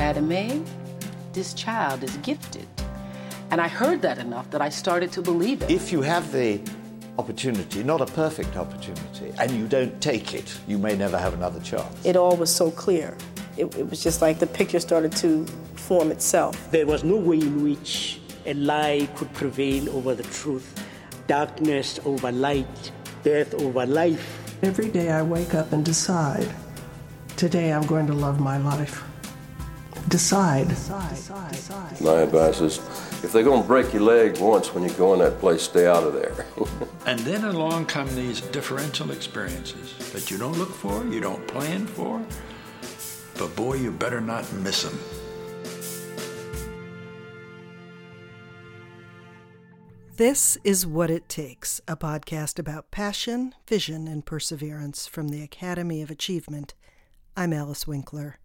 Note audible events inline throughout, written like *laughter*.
Academy, this child is gifted. And I heard that enough that I started to believe it. If you have the opportunity, not a perfect opportunity, and you don't take it, you may never have another chance. It all was so clear. It, it was just like the picture started to form itself. There was no way in which a lie could prevail over the truth, darkness over light, death over life. Every day I wake up and decide, today I'm going to love my life. Decide. decide. decide. My advice is if they're going to break your leg once when you go in that place, stay out of there. *laughs* and then along come these differential experiences that you don't look for, you don't plan for, but boy, you better not miss them. This is What It Takes, a podcast about passion, vision, and perseverance from the Academy of Achievement. I'm Alice Winkler.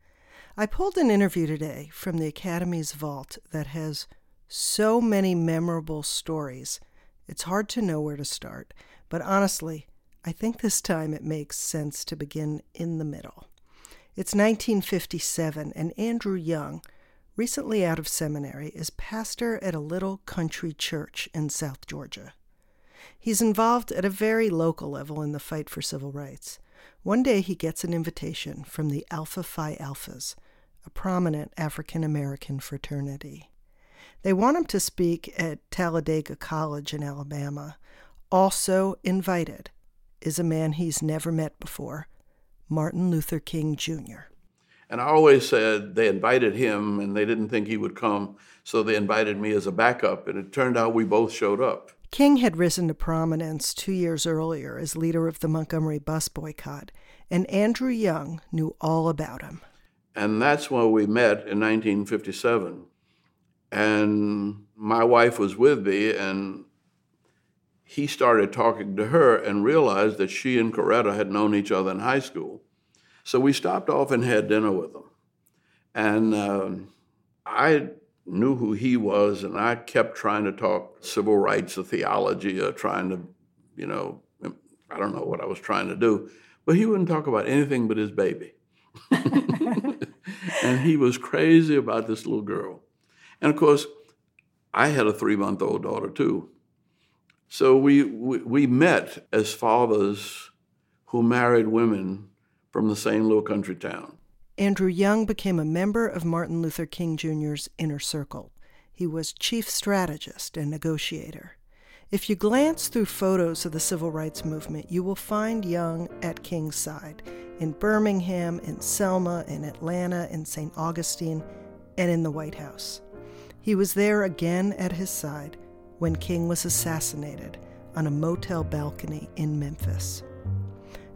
I pulled an interview today from the Academy's vault that has so many memorable stories. It's hard to know where to start, but honestly, I think this time it makes sense to begin in the middle. It's 1957, and Andrew Young, recently out of seminary, is pastor at a little country church in South Georgia. He's involved at a very local level in the fight for civil rights. One day he gets an invitation from the Alpha Phi Alphas, a prominent African American fraternity. They want him to speak at Talladega College in Alabama. Also invited is a man he's never met before, Martin Luther King Jr. And I always said they invited him and they didn't think he would come, so they invited me as a backup, and it turned out we both showed up. King had risen to prominence two years earlier as leader of the Montgomery bus boycott, and Andrew Young knew all about him. And that's when we met in 1957. And my wife was with me, and he started talking to her and realized that she and Coretta had known each other in high school. So we stopped off and had dinner with them. And uh, I knew who he was, and I kept trying to talk civil rights or theology or trying to, you know, I don't know what I was trying to do. But he wouldn't talk about anything but his baby. *laughs* and he was crazy about this little girl. And of course, I had a three month old daughter too. So we, we, we, met as fathers who married women from the same little country town. Andrew Young became a member of Martin Luther King Jr.'s inner circle. He was chief strategist and negotiator. If you glance through photos of the civil rights movement, you will find Young at King's side in Birmingham, in Selma, in Atlanta, in St. Augustine, and in the White House. He was there again at his side when King was assassinated on a motel balcony in Memphis.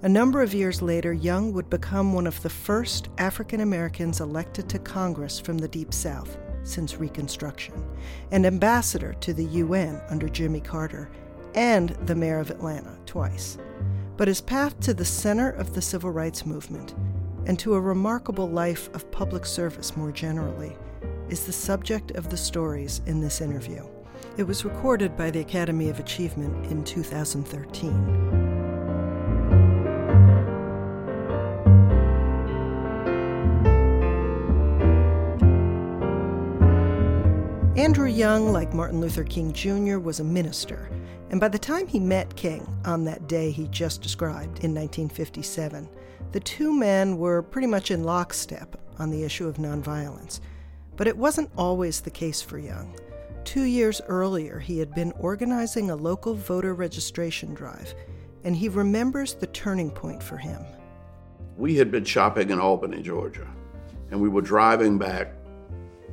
A number of years later, Young would become one of the first African Americans elected to Congress from the Deep South since Reconstruction, and ambassador to the UN under Jimmy Carter, and the mayor of Atlanta twice. But his path to the center of the civil rights movement and to a remarkable life of public service more generally is the subject of the stories in this interview. It was recorded by the Academy of Achievement in 2013. Andrew Young, like Martin Luther King Jr., was a minister, and by the time he met King on that day he just described in 1957, the two men were pretty much in lockstep on the issue of nonviolence. But it wasn't always the case for Young. Two years earlier, he had been organizing a local voter registration drive, and he remembers the turning point for him. We had been shopping in Albany, Georgia, and we were driving back,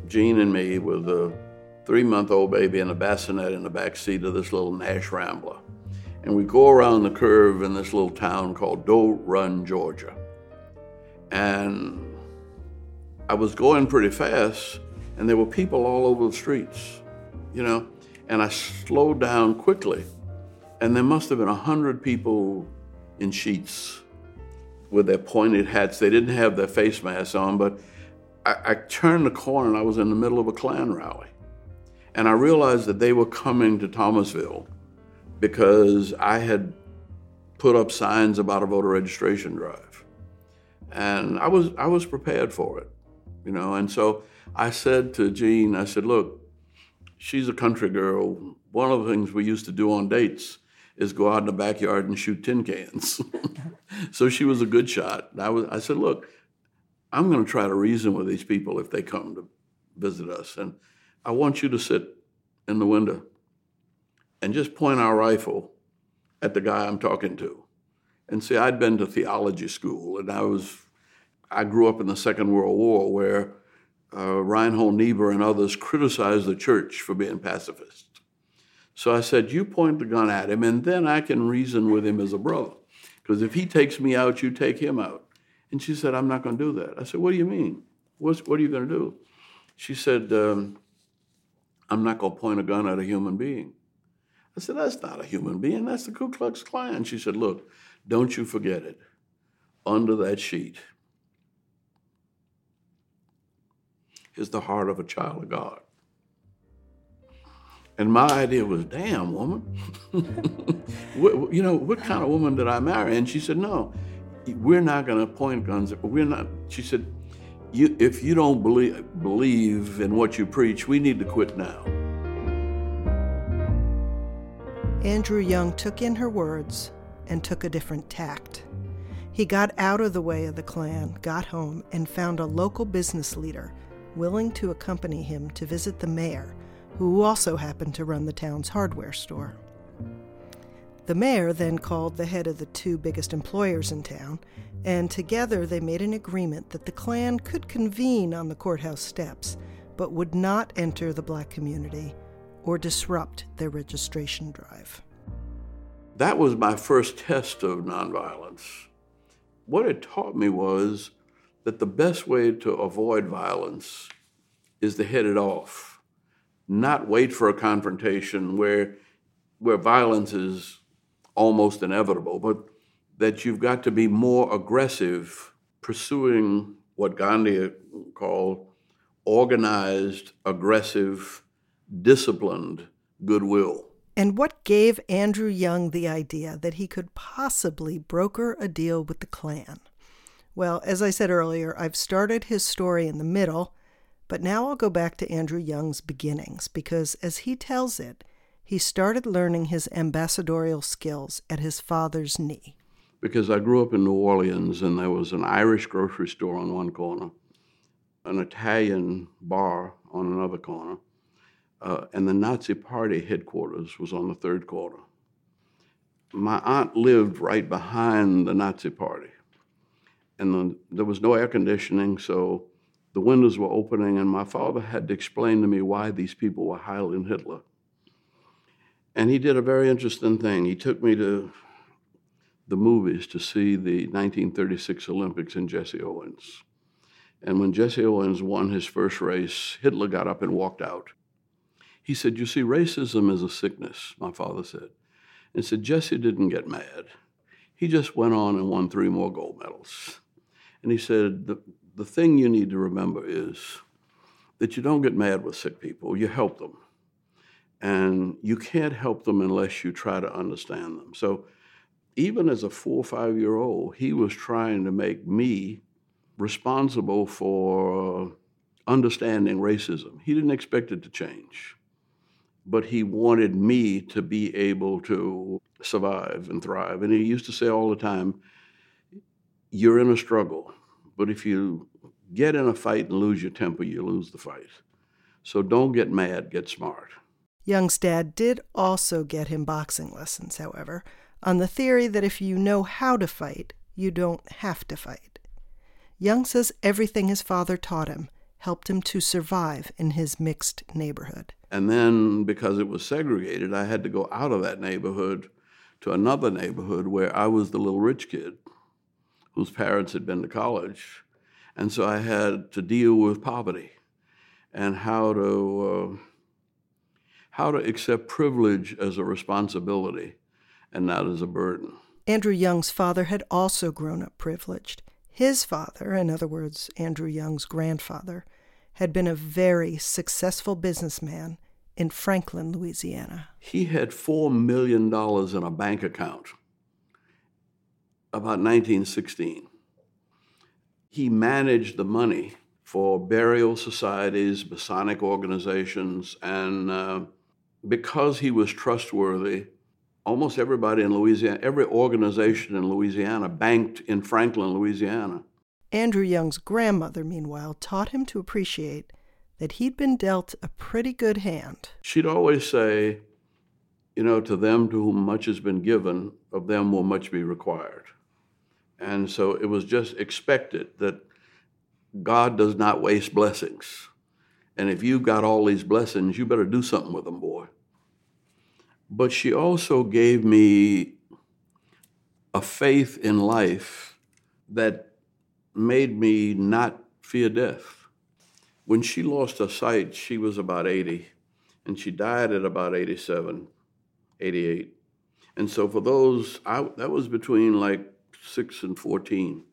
Jean and me, with a three month old baby in a bassinet in the back seat of this little Nash Rambler. And we go around the curve in this little town called Doe Run, Georgia. And I was going pretty fast, and there were people all over the streets, you know. And I slowed down quickly, and there must have been a hundred people in sheets with their pointed hats. They didn't have their face masks on, but I, I turned the corner and I was in the middle of a Klan rally. And I realized that they were coming to Thomasville because I had put up signs about a voter registration drive. And I was, I was prepared for it you know. And so I said to Jean, I said, look, she's a country girl. One of the things we used to do on dates is go out in the backyard and shoot tin cans. *laughs* so she was a good shot. I was. I said, look, I'm going to try to reason with these people if they come to visit us, and I want you to sit in the window and just point our rifle at the guy I'm talking to. And see, I'd been to theology school, and I was, I grew up in the Second World War where uh, Reinhold Niebuhr and others criticized the church for being pacifist. So I said, You point the gun at him, and then I can reason with him as a brother. Because if he takes me out, you take him out. And she said, I'm not going to do that. I said, What do you mean? What's, what are you going to do? She said, um, I'm not going to point a gun at a human being. I said, That's not a human being. That's the Ku Klux Klan. She said, Look, don't you forget it. Under that sheet is the heart of a child of God. And my idea was, damn, woman. *laughs* you know, what kind of woman did I marry? And she said, no, we're not going to point guns. At we're not. She said, you, if you don't believe, believe in what you preach, we need to quit now. Andrew Young took in her words and took a different tact. He got out of the way of the Klan, got home, and found a local business leader willing to accompany him to visit the mayor who also happened to run the town's hardware store. The mayor then called the head of the two biggest employers in town, and together they made an agreement that the Klan could convene on the courthouse steps, but would not enter the black community or disrupt their registration drive. That was my first test of nonviolence. What it taught me was that the best way to avoid violence is to head it off not wait for a confrontation where where violence is almost inevitable, but that you've got to be more aggressive pursuing what Gandhi called organized, aggressive, disciplined goodwill. And what gave Andrew Young the idea that he could possibly broker a deal with the Klan? Well, as I said earlier, I've started his story in the middle but now I'll go back to Andrew Young's beginnings because, as he tells it, he started learning his ambassadorial skills at his father's knee. Because I grew up in New Orleans and there was an Irish grocery store on one corner, an Italian bar on another corner, uh, and the Nazi Party headquarters was on the third corner. My aunt lived right behind the Nazi Party, and the, there was no air conditioning, so the windows were opening, and my father had to explain to me why these people were Heiling Hitler. And he did a very interesting thing. He took me to the movies to see the 1936 Olympics and Jesse Owens. And when Jesse Owens won his first race, Hitler got up and walked out. He said, You see, racism is a sickness, my father said. And said, Jesse didn't get mad. He just went on and won three more gold medals. And he said, the, the thing you need to remember is that you don't get mad with sick people, you help them. And you can't help them unless you try to understand them. So even as a four or five year old, he was trying to make me responsible for understanding racism. He didn't expect it to change, but he wanted me to be able to survive and thrive. And he used to say all the time, You're in a struggle. But if you get in a fight and lose your temper, you lose the fight. So don't get mad, get smart. Young's dad did also get him boxing lessons, however, on the theory that if you know how to fight, you don't have to fight. Young says everything his father taught him helped him to survive in his mixed neighborhood. And then, because it was segregated, I had to go out of that neighborhood to another neighborhood where I was the little rich kid whose parents had been to college. And so I had to deal with poverty and how to, uh, how to accept privilege as a responsibility and not as a burden. Andrew Young's father had also grown up privileged. His father, in other words, Andrew Young's grandfather, had been a very successful businessman in Franklin, Louisiana. He had $4 million in a bank account about 1916. He managed the money for burial societies, Masonic organizations, and uh, because he was trustworthy, almost everybody in Louisiana, every organization in Louisiana banked in Franklin, Louisiana. Andrew Young's grandmother, meanwhile, taught him to appreciate that he'd been dealt a pretty good hand. She'd always say, you know, to them to whom much has been given, of them will much be required. And so it was just expected that God does not waste blessings. And if you've got all these blessings, you better do something with them, boy. But she also gave me a faith in life that made me not fear death. When she lost her sight, she was about 80, and she died at about 87, 88. And so for those, I, that was between like 6 and 14.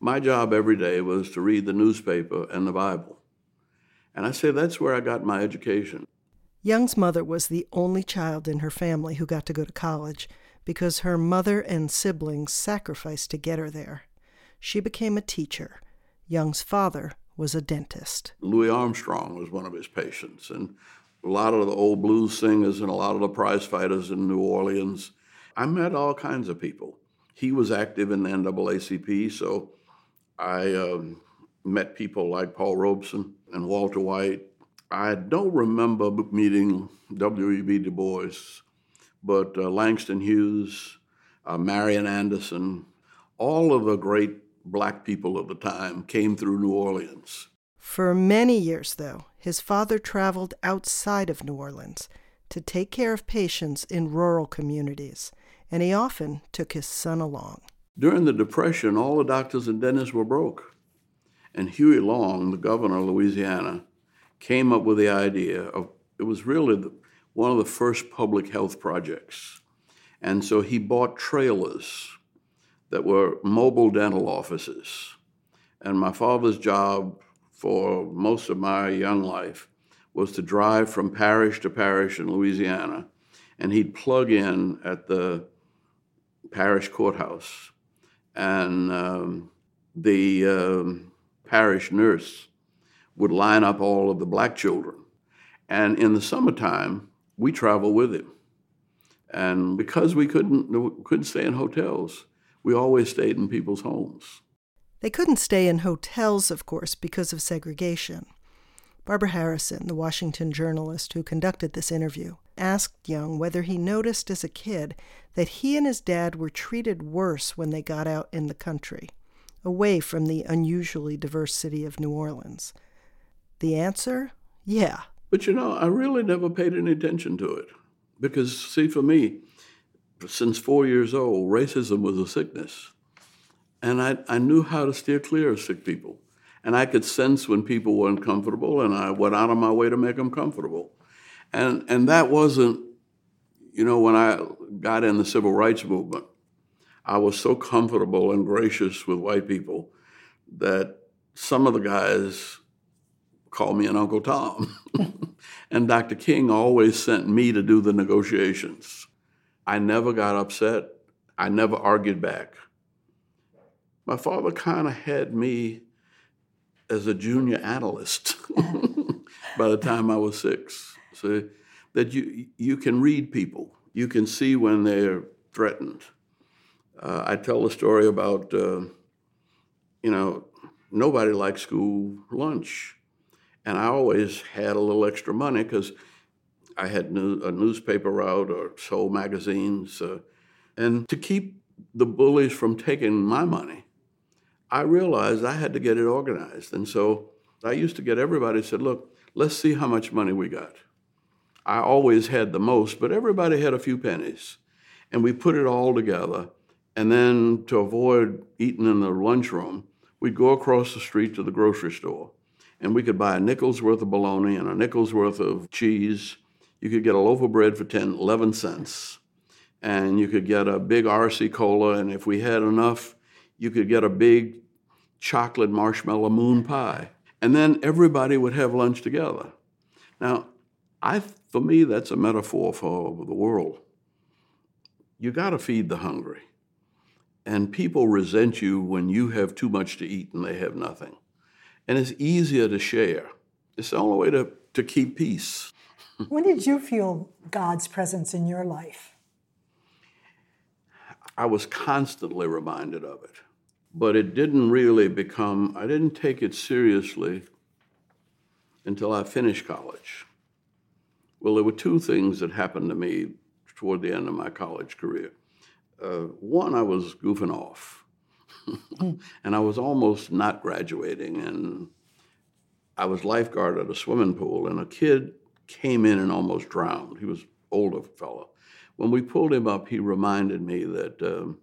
My job every day was to read the newspaper and the Bible. And I say that's where I got my education. Young's mother was the only child in her family who got to go to college because her mother and siblings sacrificed to get her there. She became a teacher. Young's father was a dentist. Louis Armstrong was one of his patients, and a lot of the old blues singers and a lot of the prize fighters in New Orleans. I met all kinds of people. He was active in the NAACP, so I um, met people like Paul Robeson and Walter White. I don't remember meeting W.E.B. Du Bois, but uh, Langston Hughes, uh, Marian Anderson, all of the great black people of the time came through New Orleans. For many years, though, his father traveled outside of New Orleans to take care of patients in rural communities, and he often took his son along. During the Depression, all the doctors and dentists were broke. And Huey Long, the governor of Louisiana, came up with the idea of it was really the, one of the first public health projects. And so he bought trailers that were mobile dental offices. And my father's job for most of my young life was to drive from parish to parish in Louisiana, and he'd plug in at the parish courthouse, and um, the um, parish nurse would line up all of the black children. And in the summertime, we travel with him. And because we couldn't, couldn't stay in hotels, we always stayed in people's homes. They couldn't stay in hotels, of course, because of segregation. Barbara Harrison, the Washington journalist who conducted this interview, asked Young whether he noticed as a kid that he and his dad were treated worse when they got out in the country, away from the unusually diverse city of New Orleans. The answer? Yeah. But you know, I really never paid any attention to it. Because, see, for me, since four years old, racism was a sickness. And I, I knew how to steer clear of sick people. And I could sense when people were uncomfortable, and I went out of my way to make them comfortable. And, and that wasn't, you know, when I got in the civil rights movement, I was so comfortable and gracious with white people that some of the guys called me an Uncle Tom. *laughs* and Dr. King always sent me to do the negotiations. I never got upset. I never argued back. My father kind of had me as a junior analyst *laughs* by the time I was six. So that you you can read people, you can see when they're threatened. Uh, I tell a story about uh, you know nobody likes school lunch, and I always had a little extra money because I had new, a newspaper route or sold magazines. Uh, and to keep the bullies from taking my money, I realized I had to get it organized. And so I used to get everybody said, look, let's see how much money we got. I always had the most, but everybody had a few pennies. And we put it all together. And then to avoid eating in the lunchroom, we'd go across the street to the grocery store. And we could buy a nickel's worth of bologna and a nickel's worth of cheese you could get a loaf of bread for 10, 11 cents. And you could get a big RC cola. And if we had enough, you could get a big chocolate marshmallow moon pie. And then everybody would have lunch together. Now, I, for me, that's a metaphor for the world. You got to feed the hungry. And people resent you when you have too much to eat and they have nothing. And it's easier to share. It's the only way to, to keep peace. *laughs* when did you feel God's presence in your life? I was constantly reminded of it, but it didn't really become, I didn't take it seriously until I finished college. Well, there were two things that happened to me toward the end of my college career. Uh, one, I was goofing off, *laughs* and I was almost not graduating, and I was lifeguard at a swimming pool, and a kid came in and almost drowned. He was older fellow. When we pulled him up, he reminded me that um,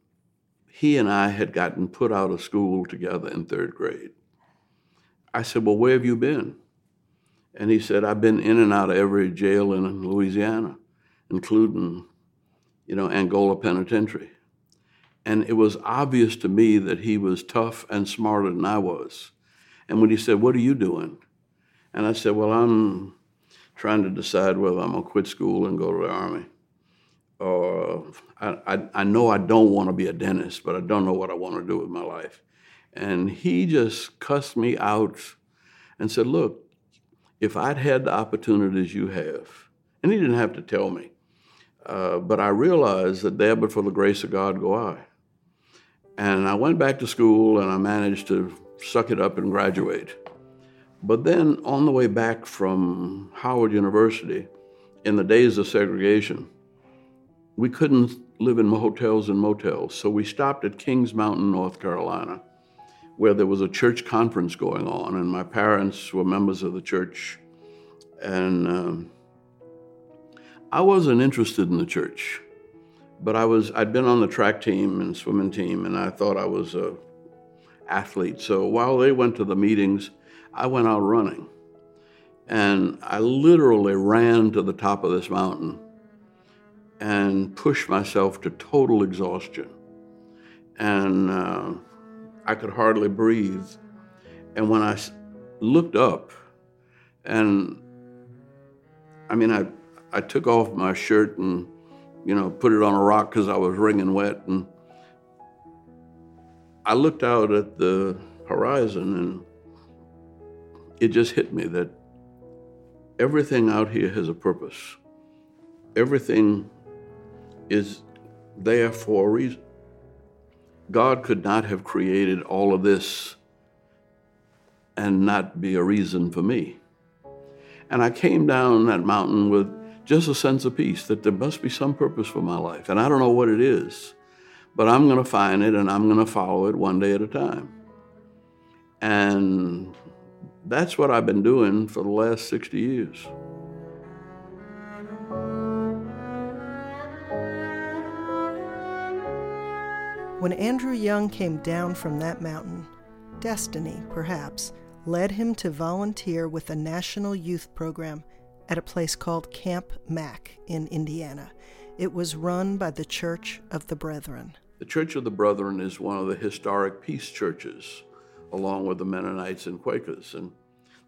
he and I had gotten put out of school together in third grade. I said, "Well, where have you been?" And he said, I've been in and out of every jail in Louisiana, including, you know, Angola Penitentiary. And it was obvious to me that he was tough and smarter than I was. And when he said, What are you doing? And I said, Well, I'm trying to decide whether I'm going to quit school and go to the Army. Or I, I, I know I don't want to be a dentist, but I don't know what I want to do with my life. And he just cussed me out and said, Look, if I'd had the opportunities you have, and he didn't have to tell me, uh, but I realized that there, but for the grace of God, go I. And I went back to school and I managed to suck it up and graduate. But then on the way back from Howard University, in the days of segregation, we couldn't live in hotels and motels. So we stopped at Kings Mountain, North Carolina, where there was a church conference going on, and my parents were members of the church. And um, I wasn't interested in the church, but I was. I'd been on the track team and swimming team, and I thought I was a athlete. So while they went to the meetings, I went out running, and I literally ran to the top of this mountain and pushed myself to total exhaustion. And uh, I could hardly breathe. And when I looked up, and I mean, I, I took off my shirt and, you know, put it on a rock because I was wringing wet. And I looked out at the horizon and it just hit me that everything out here has a purpose. Everything is there for a reason. God could not have created all of this and not be a reason for me. And I came down that mountain with just a sense of peace that there must be some purpose for my life. And I don't know what it is, but I'm going to find it and I'm going to follow it one day at a time. And that's what I've been doing for the last 60 years. When Andrew Young came down from that mountain, destiny, perhaps, led him to volunteer with a national youth program at a place called Camp Mack in Indiana. It was run by the Church of the Brethren. The Church of the Brethren is one of the historic peace churches, along with the Mennonites and Quakers. And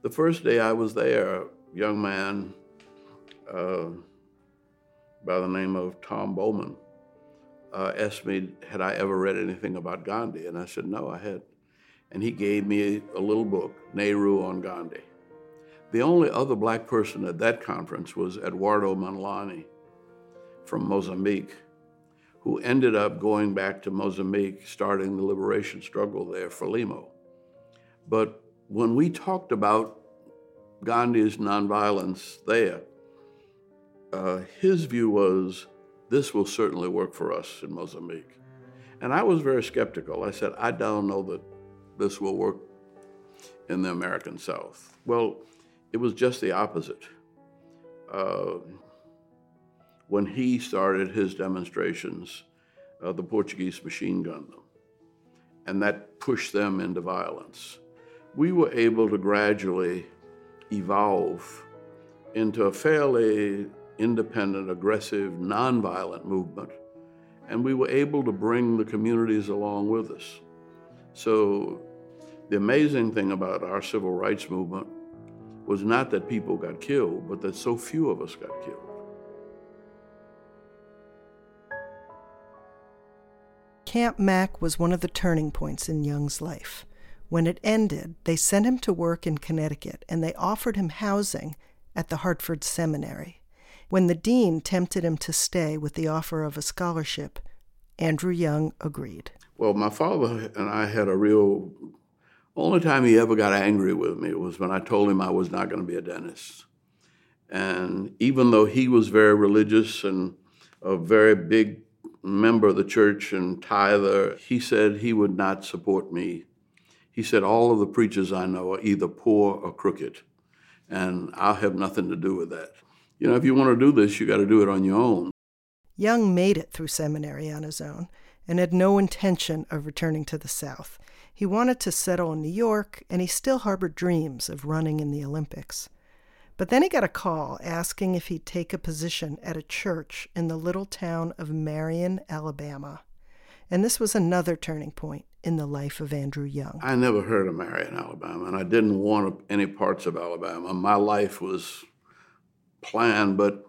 the first day I was there, young man uh, by the name of Tom Bowman uh, asked me, had I ever read anything about Gandhi? And I said, no, I had. And he gave me a little book, Nehru on Gandhi. The only other black person at that conference was Eduardo Mondlane from Mozambique, who ended up going back to Mozambique, starting the liberation struggle there for Frelimo. But when we talked about Gandhi's nonviolence there, uh, his view was this will certainly work for us in Mozambique. And I was very skeptical. I said, I don't know that this will work in the American South. Well, it was just the opposite. Uh, when he started his demonstrations, uh, the Portuguese machine gunned them, and that pushed them into violence. We were able to gradually evolve into a fairly independent, aggressive, nonviolent movement. And we were able to bring the communities along with us. So the amazing thing about our civil rights movement was not that people got killed, but that so few of us got killed. Camp Mack was one of the turning points in Young's life. When it ended, they sent him to work in Connecticut and they offered him housing at the Hartford Seminary. When the dean tempted him to stay with the offer of a scholarship, Andrew Young agreed. Well, my father and I had a real. Only time he ever got angry with me was when I told him I was not going to be a dentist. And even though he was very religious and a very big member of the church and tither, he said he would not support me. He said, All of the preachers I know are either poor or crooked, and I'll have nothing to do with that. You know, if you want to do this, you got to do it on your own. Young made it through seminary on his own and had no intention of returning to the South. He wanted to settle in New York, and he still harbored dreams of running in the Olympics. But then he got a call asking if he'd take a position at a church in the little town of Marion, Alabama. And this was another turning point in the life of Andrew Young. I never heard of Marion, Alabama, and I didn't want any parts of Alabama. My life was planned, but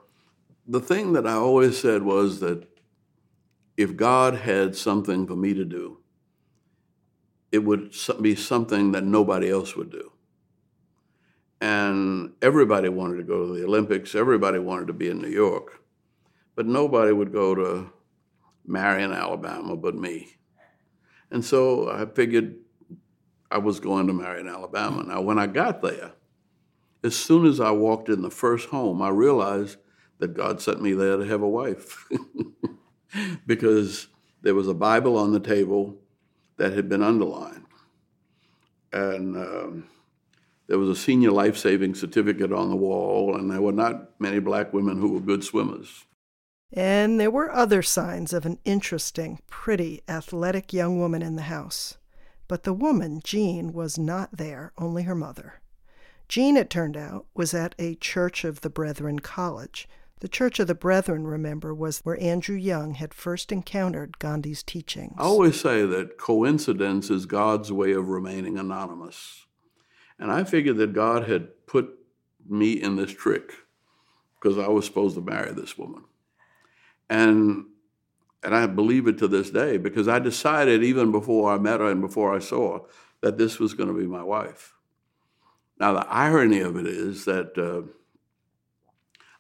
the thing that I always said was that if God had something for me to do, it would be something that nobody else would do. And everybody wanted to go to the Olympics, everybody wanted to be in New York, but nobody would go to Marion, Alabama, but me. And so I figured I was going to Marion, Alabama. Now, when I got there, as soon as I walked in the first home, I realized that God sent me there to have a wife. *laughs* because there was a Bible on the table that had been underlined. And um, there was a senior life saving certificate on the wall, and there were not many black women who were good swimmers. And there were other signs of an interesting, pretty, athletic young woman in the house. But the woman, Jean, was not there, only her mother. Jean, it turned out, was at a Church of the Brethren college, the Church of the Brethren, remember, was where Andrew Young had first encountered Gandhi's teachings. I always say that coincidence is God's way of remaining anonymous. And I figured that God had put me in this trick because I was supposed to marry this woman. And and I believe it to this day because I decided even before I met her and before I saw her that this was going to be my wife. Now the irony of it is that uh,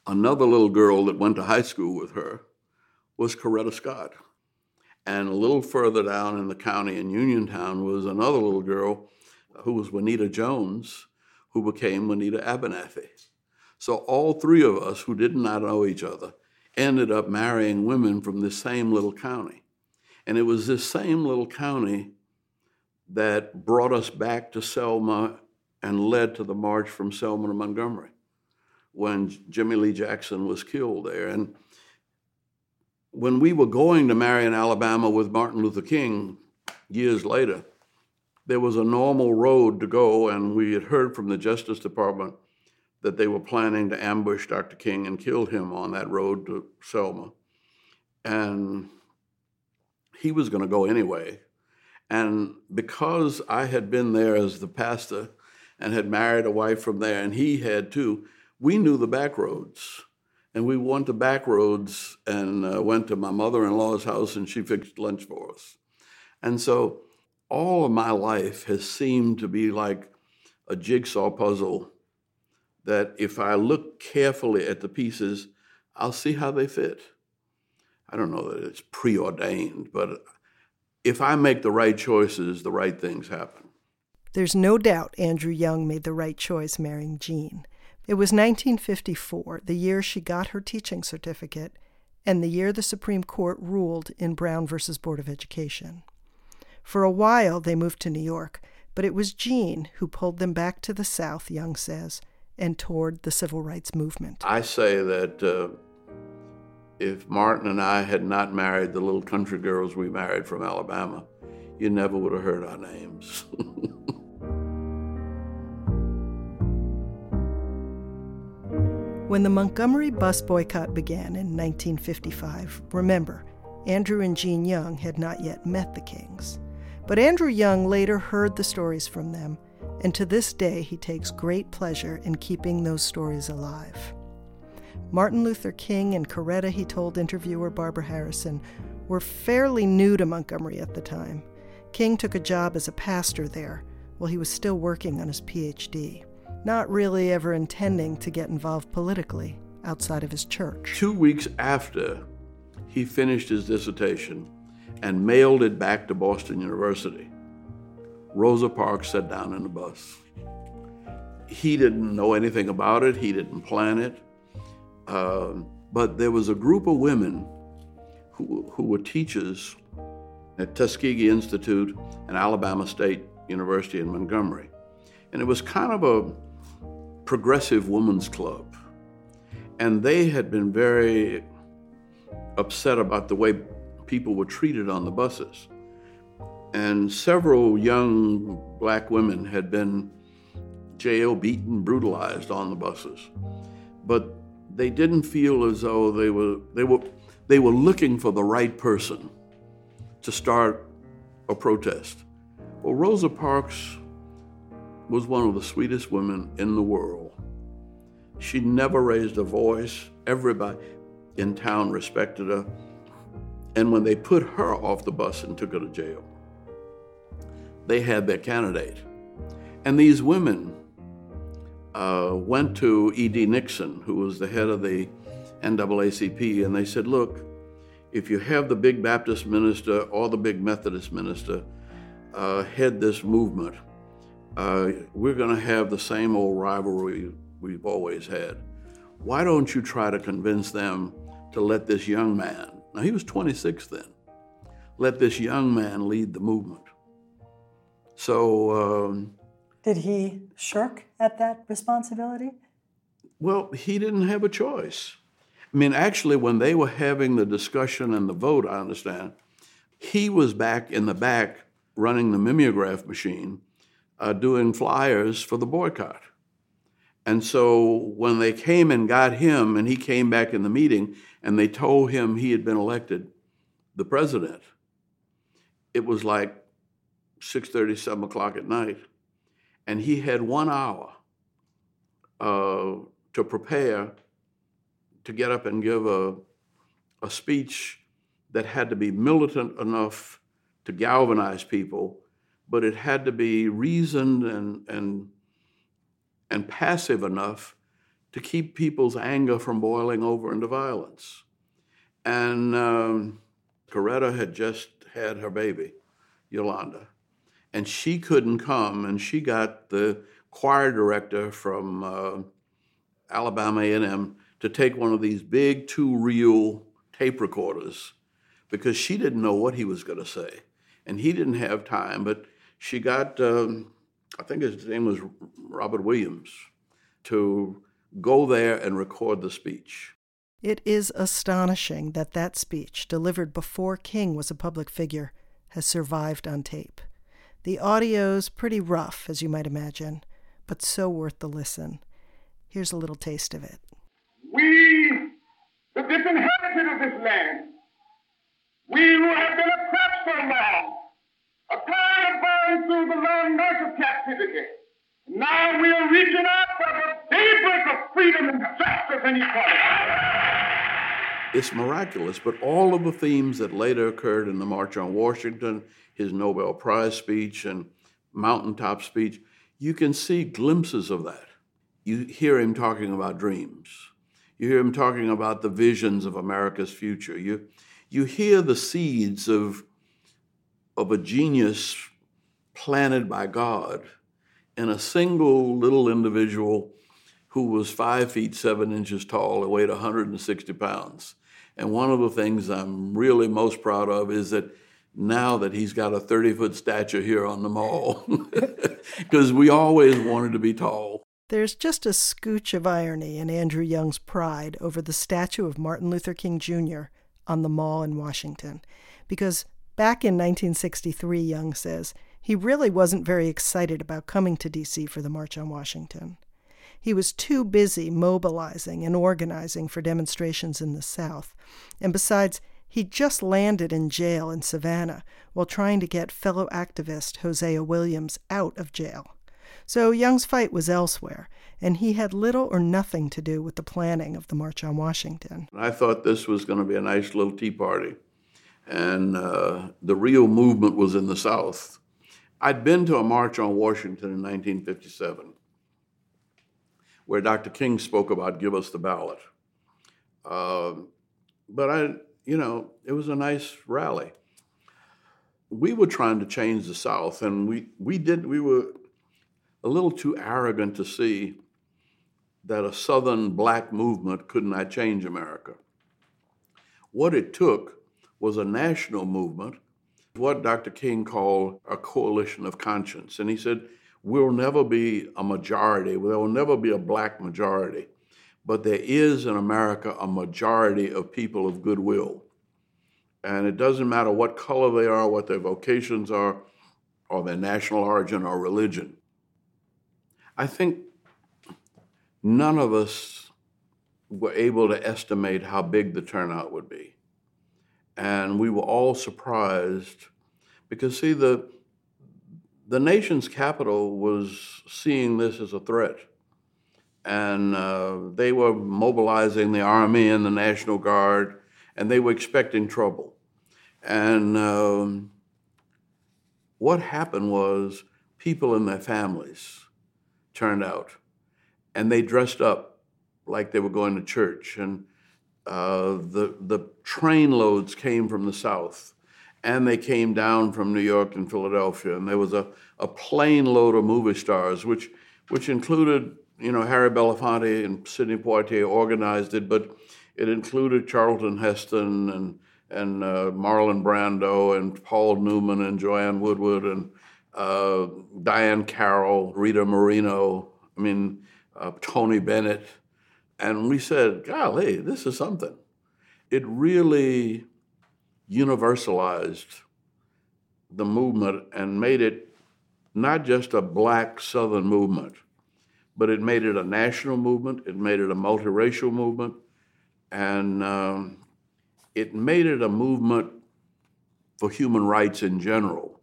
Another little girl that went to high school with her was Coretta Scott. And a little further down in the county in Uniontown was another little girl who was Juanita Jones, who became Juanita Abernathy. So all three of us who did not know each other ended up marrying women from this same little county. And it was this same little county that brought us back to Selma and led to the march from Selma to Montgomery when Jimmy Lee Jackson was killed there. And when we were going to Marion, Alabama with Martin Luther King years later, there was a normal road to go, and we had heard from the Justice Department that they were planning to ambush Dr. King and kill him on that road to Selma. And he was going to go anyway. And because I had been there as the pastor and had married a wife from there, and he had too, we knew the back roads. And we went to back roads and uh, went to my mother in law's house, and she fixed lunch for us. And so all of my life has seemed to be like a jigsaw puzzle that if I look carefully at the pieces, I'll see how they fit. I don't know that it's preordained, but if I make the right choices, the right things happen. There's no doubt Andrew Young made the right choice marrying Jean. It was 1954, the year she got her teaching certificate, and the year the Supreme Court ruled in Brown v. Board of Education. For a while, they moved to New York, but it was Jean who pulled them back to the South, Young says, and toward the civil rights movement. I say that uh, if Martin and I had not married the little country girls we married from Alabama, you never would have heard our names. *laughs* When the Montgomery bus boycott began in 1955, remember, Andrew and Jean Young had not yet met the Kings. But Andrew Young later heard the stories from them, and to this day he takes great pleasure in keeping those stories alive. Martin Luther King and Coretta, he told interviewer Barbara Harrison, were fairly new to Montgomery at the time. King took a job as a pastor there, while he was still working on his PhD, not really ever intending to get involved politically outside of his church. Two weeks after he finished his dissertation and mailed it back to Boston University, Rosa Parks sat down in the bus. He didn't know anything about it, he didn't plan it. Uh, but there was a group of women who, who were teachers at Tuskegee Institute and Alabama State University in Montgomery. And it was kind of a progressive women's club. And they had been very upset about the way people were treated on the buses. And several young black women had been jail beaten, brutalized on the buses. But they didn't feel as though they were they were they were looking for the right person to start a protest. Well, Rosa Parks was one of the sweetest women in the world. She never raised a voice. Everybody in town respected her. And when they put her off the bus and took her to jail, they had their candidate. And these women uh, went to E.D. Nixon, who was the head of the NAACP, and they said, Look, if you have the big Baptist minister or the big Methodist minister uh, head this movement, uh, we're going to have the same old rivalry we've always had. Why don't you try to convince them to let this young man, now he was 26 then, let this young man lead the movement? So, um, did he shirk at that responsibility? Well, he didn't have a choice. I mean, actually, when they were having the discussion and the vote, I understand, he was back in the back running the mimeograph machine, uh, doing flyers for the boycott. And so when they came and got him, and he came back in the meeting, and they told him he had been elected the president, it was like 6.30, 7 o'clock at night and he had one hour uh, to prepare to get up and give a, a speech that had to be militant enough to galvanize people, but it had to be reasoned and, and, and passive enough to keep people's anger from boiling over into violence. And um, Coretta had just had her baby, Yolanda and she couldn't come, and she got the choir director from uh, Alabama A&M to take one of these big two-reel tape recorders because she didn't know what he was going to say, and he didn't have time. But she got, um, I think his name was Robert Williams, to go there and record the speech. It is astonishing that that speech, delivered before King was a public figure, has survived on tape. The audio's pretty rough, as you might imagine, but so worth the listen. Here's a little taste of it. We, the disinherited of this land, we who have been oppressed so long, through the long night of captivity. Now we are reaching out for the daybreak of freedom and justice and equality. It's miraculous, but all of the themes that later occurred in the March on Washington, his Nobel Prize speech, and mountaintop speech, you can see glimpses of that. You hear him talking about dreams. You hear him talking about the visions of America's future. You, you hear the seeds of, of a genius planted by God in a single little individual who was five feet seven inches tall and weighed 160 pounds. And one of the things I'm really most proud of is that now that he's got a 30 foot stature here on the mall, *laughs* because we always wanted to be tall. There's just a scooch of irony in Andrew Young's pride over the statue of Martin Luther King Jr. on the mall in Washington, because back in 1963, Young says, he really wasn't very excited about coming to D.C. for the March on Washington. He was too busy mobilizing and organizing for demonstrations in the South. And besides, he just landed in jail in Savannah while trying to get fellow activist Hosea Williams out of jail. So Young's fight was elsewhere, and he had little or nothing to do with the planning of the March on Washington. I thought this was going to be a nice little tea party, and uh, the real movement was in the South. I'd been to a march on Washington in 1957 where Dr. King spoke about give us the ballot. Uh, but I, you know, it was a nice rally. We were trying to change the South, and we, we did, we were a little too arrogant to see that a Southern black movement could not change America. What it took was a national movement, what Dr. King called a coalition of conscience. And he said, We'll never be a majority, there will never be a black majority, but there is in America a majority of people of goodwill. And it doesn't matter what color they are, what their vocations are, or their national origin or religion. I think none of us were able to estimate how big the turnout would be. And we were all surprised because, see, the, the nation's capital was seeing this as a threat. And uh, they were mobilizing the Army and the National Guard, and they were expecting trouble. And um, what happened was people and their families turned out and they dressed up like they were going to church. And uh, the the train loads came from the south, and they came down from New York and Philadelphia. And there was a, a plane load of movie stars, which which included you know Harry Belafonte and Sidney Poitier organized it, but it included Charlton Heston and and uh, Marlon Brando and Paul Newman and Joanne Woodward and uh, Diahann Carroll, Rita Moreno. I mean, uh, Tony Bennett, and we said, golly, this is something. It really universalized the movement and made it not just a black Southern movement, but it made it a national movement, it made it a multiracial movement, and um, it made it a movement for human rights in general,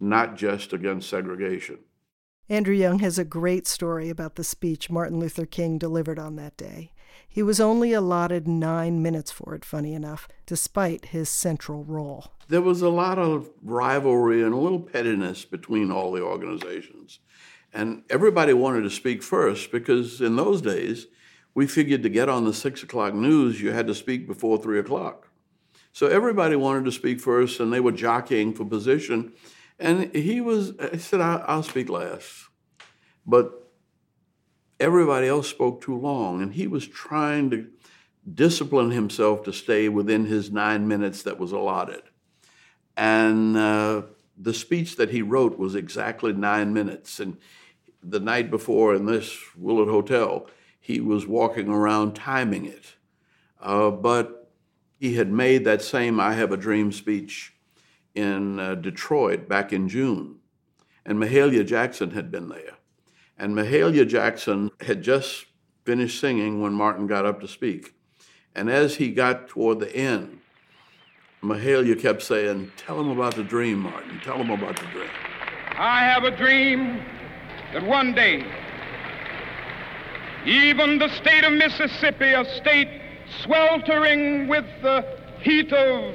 not just against segregation. Andrew Young has a great story about the speech Martin Luther King delivered on that day. He was only allotted nine minutes for it, funny enough, despite his central role. There was a lot of rivalry and a little pettiness between all the organizations. And everybody wanted to speak first because in those days, we figured to get on the six o'clock news, you had to speak before three o'clock. So everybody wanted to speak first, and they were jockeying for position. And he was, he said, I'll speak last. But everybody else spoke too long, and he was trying to discipline himself to stay within his nine minutes that was allotted. And uh, the speech that he wrote was exactly nine minutes. And the night before in this Willard Hotel, he was walking around timing it. Uh, but he had made that same I Have a Dream speech in uh, Detroit back in June, and Mahalia Jackson had been there. And Mahalia Jackson had just finished singing when Martin got up to speak. And as he got toward the end, Mahalia kept saying, Tell him about the dream, Martin. Tell him about the dream. I have a dream that one day, even the state of Mississippi, a state sweltering with the heat of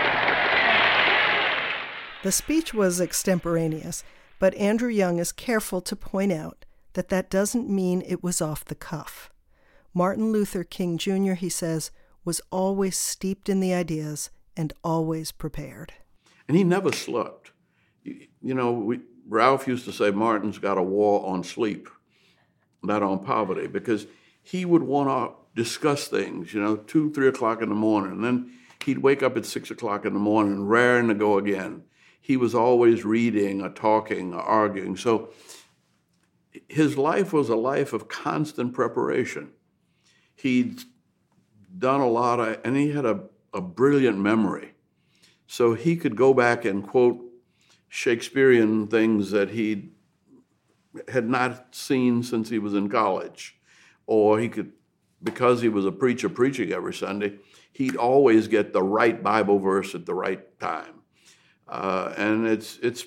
The speech was extemporaneous, but Andrew Young is careful to point out that that doesn't mean it was off the cuff. Martin Luther King Jr., he says, was always steeped in the ideas and always prepared. And he never slept. You, know, we, Ralph used to say Martin's got a war on sleep, not on poverty, because he would want to discuss things, you know, two, three o'clock in the morning. And then he'd wake up at six o'clock in the morning, raring to go again. He was always reading or talking or arguing. So his life was a life of constant preparation. He'd done a lot of, and he had a, a brilliant memory. So he could go back and quote Shakespearean things that he'd had not seen since he was in college, or he could, because he was a preacher preaching every Sunday, he'd always get the right Bible verse at the right time, uh, and it's it's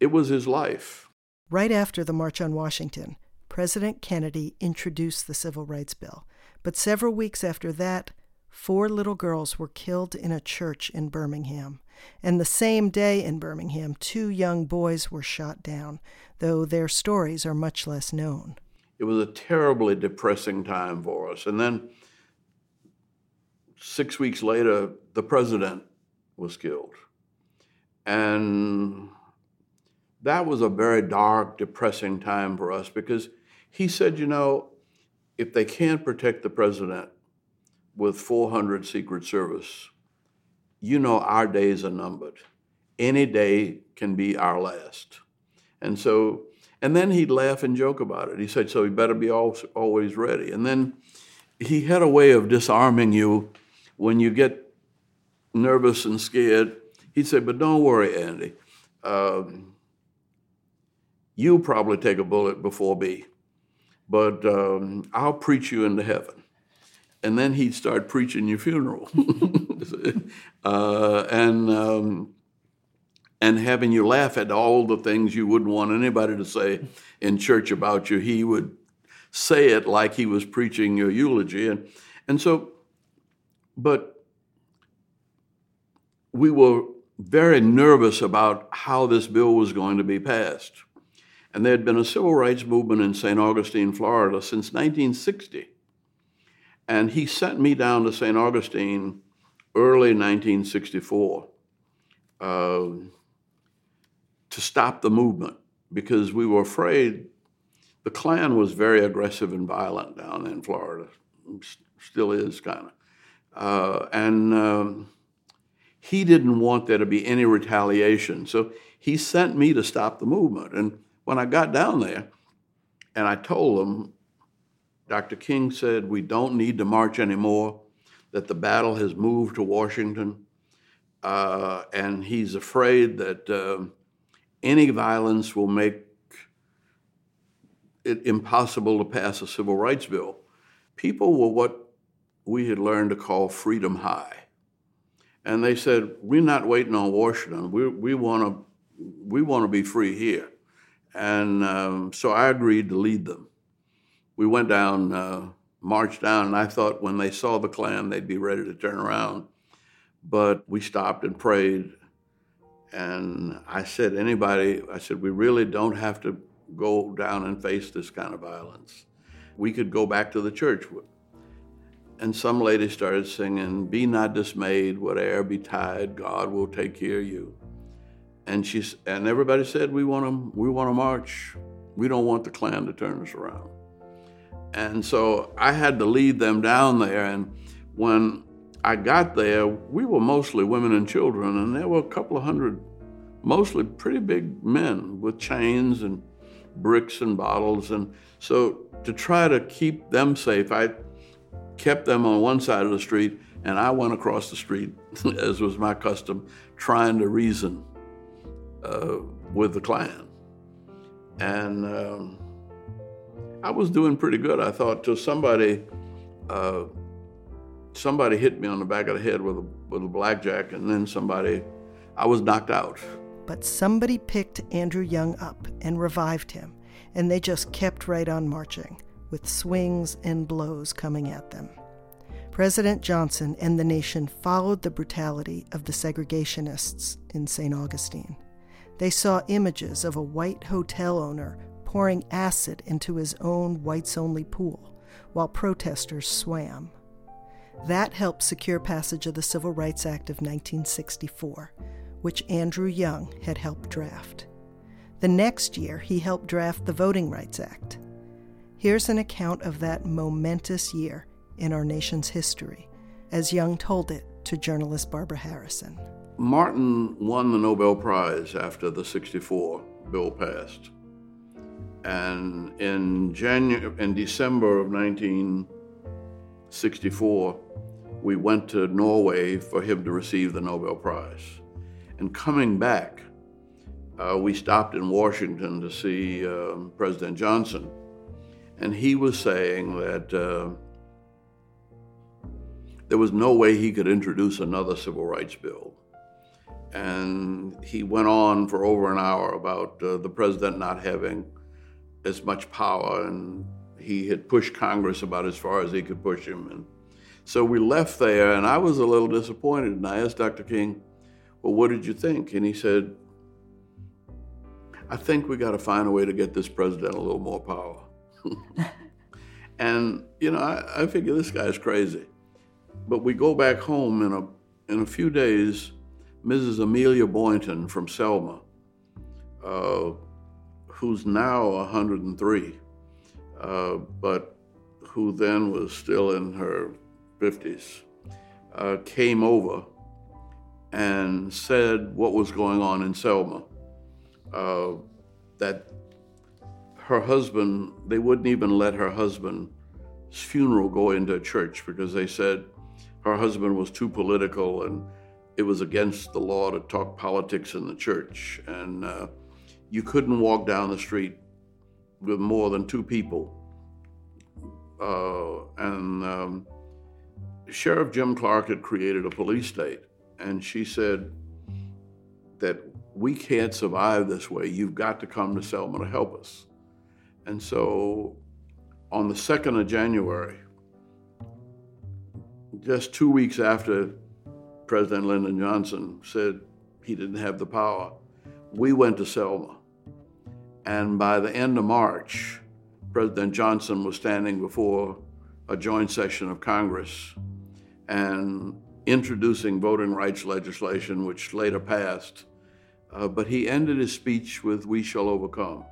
it was his life. Right after the March on Washington, President Kennedy introduced the Civil Rights Bill, but several weeks after that, four little girls were killed in a church in Birmingham. And the same day in Birmingham, two young boys were shot down, though their stories are much less known. It was a terribly depressing time for us. And then six weeks later, the president was killed. And that was a very dark, depressing time for us because he said, you know, if they can't protect the president with 400 Secret Service, you know our days are numbered. Any day can be our last. And so, and then he'd laugh and joke about it. He said, so you better be always ready. And then he had a way of disarming you when you get nervous and scared. He'd say, but don't worry, Andy. Um, you'll probably take a bullet before me, but um, I'll preach you into heaven and then he'd start preaching your funeral, *laughs* uh, and um, and having you laugh at all the things you wouldn't want anybody to say in church about you. He would say it like he was preaching your eulogy, and and so, but we were very nervous about how this bill was going to be passed. And there had been a civil rights movement in St. Augustine, Florida since 1960. And he sent me down to St. Augustine early 1964 uh, to stop the movement because we were afraid the Klan was very aggressive and violent down in Florida, still is kind of. Uh, and um, he didn't want there to be any retaliation. So he sent me to stop the movement. And when I got down there and I told them Dr. King said, We don't need to march anymore, that the battle has moved to Washington, uh, and he's afraid that uh, any violence will make it impossible to pass a civil rights bill. People were what we had learned to call freedom high. And they said, We're not waiting on Washington. We, we want to we want to be free here. And um, so I agreed to lead them we went down, uh, marched down, and I thought when they saw the Klan, they'd be ready to turn around. But we stopped and prayed. And I said, anybody, I said, we really don't have to go down and face this kind of violence. We could go back to the church. And some lady started singing, Be not dismayed, whatever betide, God will take care of you. And she and everybody said, We want to we want to march. We don't want the Klan to turn us around. And so I had to lead them down there. And when I got there, we were mostly women and children, and there were a couple of hundred, mostly pretty big men with chains and bricks and bottles. And so to try to keep them safe, I kept them on one side of the street, and I went across the street, *laughs* as was my custom, trying to reason uh, with the Klan. And um, I was doing pretty good, I thought, till somebody uh, somebody hit me on the back of the head with a, with a blackjack, and then somebody, I was knocked out. But somebody picked Andrew Young up and revived him, and they just kept right on marching, with swings and blows coming at them. President Johnson and the nation followed the brutality of the segregationists in St. Augustine. They saw images of a white hotel owner pouring acid into his own whites only pool while protesters swam. That helped secure passage of the Civil Rights Act of 1964, which Andrew Young had helped draft. The next year, he helped draft the Voting Rights Act. Here's an account of that momentous year in our nation's history, as Young told it to journalist Barbara Harrison. Martin won the Nobel Prize after the 64 bill passed. And in January, in December of 1964, we went to Norway for him to receive the Nobel Prize. And coming back, uh, we stopped in Washington to see um, President Johnson, and he was saying that uh, there was no way he could introduce another civil rights bill. And he went on for over an hour about uh, the president not having as much power, and he had pushed Congress about as far as he could push him. And so we left there, and I was a little disappointed. And I asked Dr. King, Well, what did you think? And he said, I think we got to find a way to get this president a little more power. *laughs* and, you know, I, I figure this guy's crazy. But we go back home in a, in a few days, Mrs. Amelia Boynton from Selma, uh, who's now 103, uh, but who then was still in her 50s, uh, came over and said what was going on in Selma. Uh, that her husband, they wouldn't even let her husband's funeral go into a church because they said her husband was too political and it was against the law to talk politics in the church. And uh, you couldn't walk down the street with more than two people. Uh, and um, Sheriff Jim Clark had created a police state, and she said that we can't survive this way. You've got to come to Selma to help us. And so on the 2nd of January, just two weeks after President Lyndon Johnson said he didn't have the power, we went to Selma. And by the end of March, President Johnson was standing before a joint session of Congress and introducing voting rights legislation, which later passed. Uh, but he ended his speech with, We shall overcome.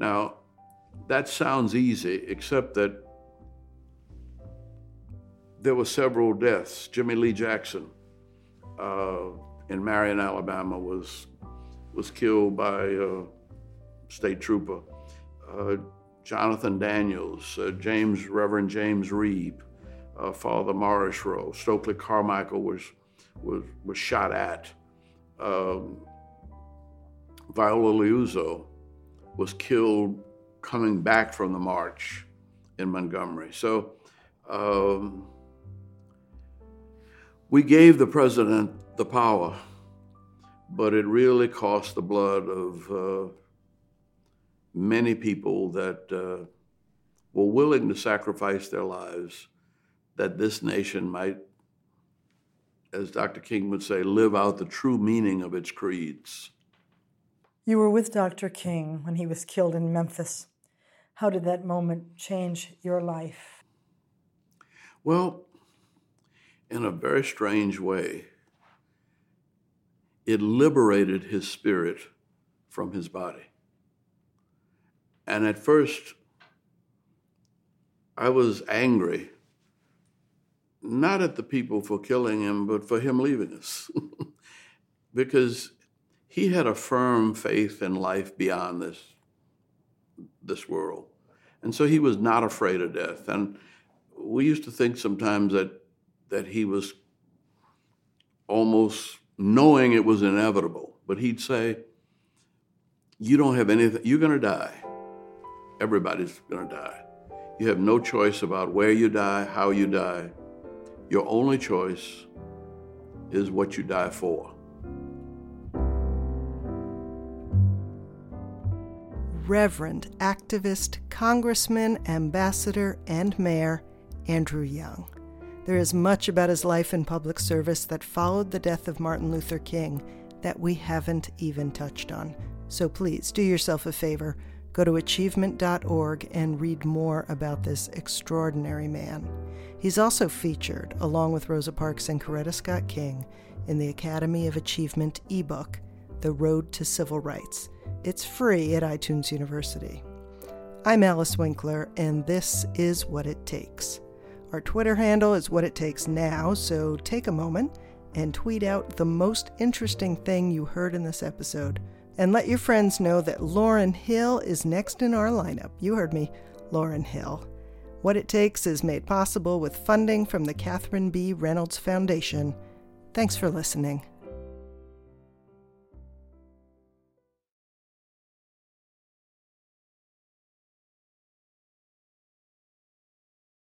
Now, that sounds easy, except that there were several deaths. Jimmy Lee Jackson uh, in Marion, Alabama, was was killed by a state trooper. Uh, Jonathan Daniels, uh, James Reverend James Reeb, uh, Father Morris Rowe, Stokely Carmichael was was was shot at. Um, Viola Liuzzo was killed coming back from the march in Montgomery. So. Um, we gave the president the power, but it really cost the blood of uh, many people that uh, were willing to sacrifice their lives that this nation might, as Dr. King would say, live out the true meaning of its creeds. You were with Dr. King when he was killed in Memphis. How did that moment change your life? Well, in a very strange way, it liberated his spirit from his body. And at first, I was angry, not at the people for killing him, but for him leaving us. *laughs* because he had a firm faith in life beyond this, this world. And so he was not afraid of death. And we used to think sometimes that that he was almost knowing it was inevitable, but he'd say, You don't have anything, you're going to die. Everybody's going to die. You have no choice about where you die, how you die. Your only choice is what you die for. Reverend, activist, congressman, ambassador, and mayor Andrew Young. There is much about his life in public service that followed the death of Martin Luther King that we haven't even touched on. So please do yourself a favor, go to achievement.org and read more about this extraordinary man. He's also featured, along with Rosa Parks and Coretta Scott King, in the Academy of Achievement ebook, The Road to Civil Rights. It's free at iTunes University. I'm Alice Winkler, and this is What It Takes. Our Twitter handle is what it takes now, so take a moment and tweet out the most interesting thing you heard in this episode. And let your friends know that Lauryn Hill is next in our lineup. You heard me, Lauryn Hill. What It Takes is made possible with funding from the Catherine B. Reynolds Foundation. Thanks for listening.